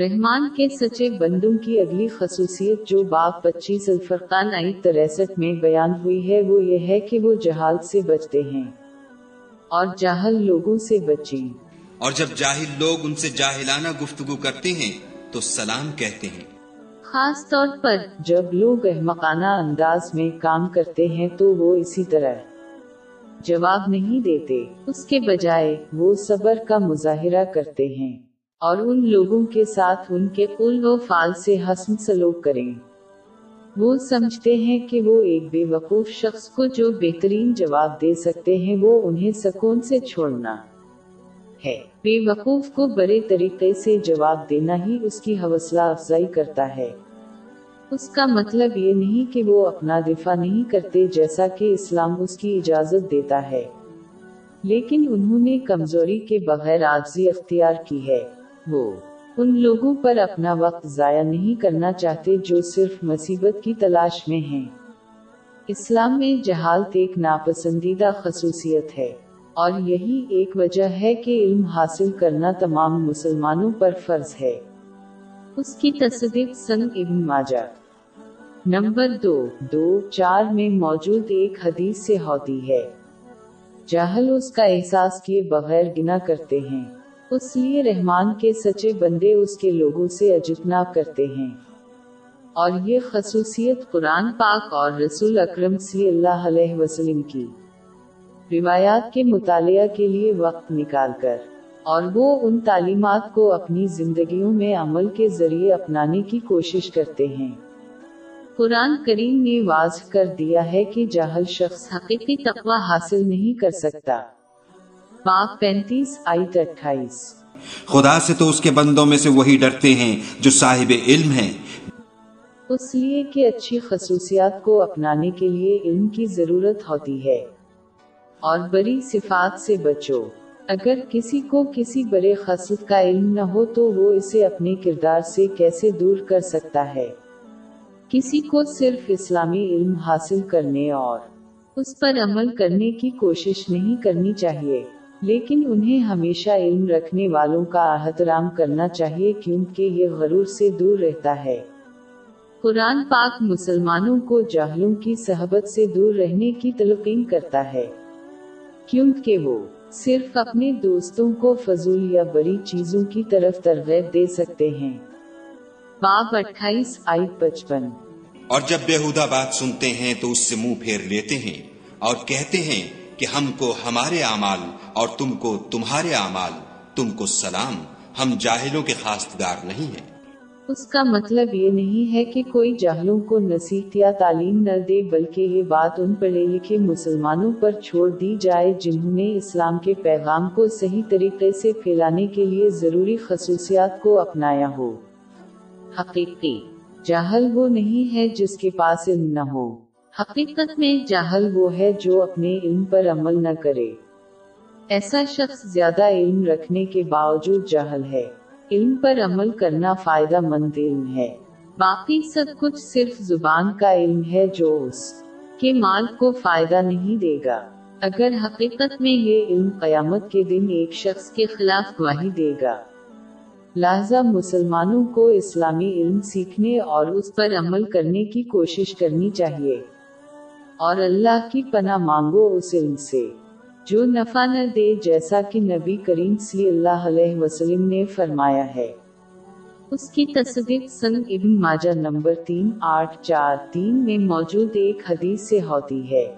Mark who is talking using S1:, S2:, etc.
S1: رحمان کے سچے بندوں کی اگلی خصوصیت جو باب پچیس الفرقان آئی تریسٹھ میں بیان ہوئی ہے وہ یہ ہے کہ وہ جہال سے بچتے ہیں اور جاہل لوگوں سے بچیں۔
S2: اور جب جاہل لوگ ان سے جاہلانہ گفتگو کرتے ہیں تو سلام کہتے ہیں۔
S1: خاص طور پر جب لوگ احمقانہ انداز میں کام کرتے ہیں تو وہ اسی طرح جواب نہیں دیتے۔ اس کے بجائے وہ صبر کا مظاہرہ کرتے ہیں۔ اور ان لوگوں کے ساتھ ان کے قول و فال سے حسن سلوک کریں۔ وہ سمجھتے ہیں کہ وہ ایک بے وقوف شخص کو جو بہترین جواب دے سکتے ہیں وہ انہیں سکون سے چھوڑنا ہے۔ بے وقوف کو بڑے طریقے سے جواب دینا ہی اس کی حوصلہ افزائی کرتا ہے۔ اس کا مطلب یہ نہیں کہ وہ اپنا دفاع نہیں کرتے جیسا کہ اسلام اس کی اجازت دیتا ہے۔ لیکن انہوں نے کمزوری کے بغیر آجزی اختیار کی ہے۔ وہ ان لوگوں پر اپنا وقت ضائع نہیں کرنا چاہتے جو صرف مصیبت کی تلاش میں ہیں۔ اسلام میں جہالت ایک ناپسندیدہ خصوصیت ہے اور یہی ایک وجہ ہے کہ علم حاصل کرنا تمام مسلمانوں پر فرض ہے۔ اس کی تصدیق سن ابن ماجہ۔ نمبر دو دو، چار میں موجود ایک حدیث سے ہوتی ہے۔ جاہل اس کا احساس کیے بغیر گنا کرتے ہیں۔ اس لیے رحمان کے سچے بندے اس کے لوگوں سے اجتناب کرتے ہیں۔ اور یہ خصوصیت قرآن پاک اور رسول اکرم صلی اللہ علیہ وسلم کی۔ روایات کے مطالعہ کے لیے وقت نکال کر۔ اور وہ ان تعلیمات کو اپنی زندگیوں میں عمل کے ذریعے اپنانے کی کوشش کرتے ہیں۔ قرآن کریم نے واضح کر دیا ہے کہ جاہل شخص حقیقی تقوی حاصل نہیں کر سکتا۔ باپ پینتیس آئیت اٹھائیس۔
S2: خدا سے تو اس کے بندوں میں سے وہی ڈرتے ہیں جو صاحب علم ہیں۔
S1: اس لیے کہ اچھی خصوصیات کو اپنانے کے لیے علم کی ضرورت ہوتی ہے۔ اور بری صفات سے بچو۔ اگر کسی کو کسی برے خصوص کا علم نہ ہو تو وہ اسے اپنے کردار سے کیسے دور کر سکتا ہے؟ کسی کو صرف اسلامی علم حاصل کرنے اور اس پر عمل کرنے کی کوشش نہیں کرنی چاہیے۔ لیکن انہیں ہمیشہ علم رکھنے والوں کا احترام کرنا چاہیے کیونکہ یہ غرور سے دور رہتا ہے۔ قرآن پاک مسلمانوں کو جاہلوں کی صحبت سے دور رہنے کی تلقین کرتا ہے۔ کیونکہ وہ صرف اپنے دوستوں کو فضول یا بڑی چیزوں کی طرف ترغیب دے سکتے ہیں۔ باب اٹھائیس آئی پچپن۔
S2: اور جب بےحدہ بات سنتے ہیں تو اس سے منہ پھیر لیتے ہیں اور کہتے ہیں کہ ہم کو ہمارے اعمال اور تم کو تمہارے اعمال، تم کو سلام، ہم جاہلوں کے خاصگار نہیں ہیں۔
S1: اس کا مطلب یہ نہیں ہے کہ کوئی جاہلوں کو نصیحت یا تعلیم نہ دے، بلکہ یہ بات ان پڑھے لکھے مسلمانوں پر چھوڑ دی جائے جنہوں نے اسلام کے پیغام کو صحیح طریقے سے پھیلانے کے لیے ضروری خصوصیات کو اپنایا ہو۔ حقیقی، جاہل وہ نہیں ہے جس کے پاس علم نہ ہو۔ حقیقت میں جاہل وہ ہے جو اپنے علم پر عمل نہ کرے۔ ایسا شخص زیادہ علم رکھنے کے باوجود جاہل ہے۔ علم پر عمل کرنا فائدہ مند علم ہے۔ باقی سب کچھ صرف زبان کا علم ہے جو اس کے مال کو فائدہ نہیں دے گا۔ اگر حقیقت میں یہ علم قیامت کے دن ایک شخص کے خلاف گواہی دے گا۔ لہذا مسلمانوں کو اسلامی علم سیکھنے اور اس پر عمل کرنے کی کوشش کرنی چاہیے۔ اور اللہ کی پناہ مانگو اس علم سے۔ جو نفع نہ دے جیسا کہ نبی کریم صلی اللہ علیہ وسلم نے فرمایا ہے۔ اس کی تصدیق سن ابن ماجہ نمبر تین، آٹھ، چار، تین میں موجود ایک حدیث سے ہوتی ہے۔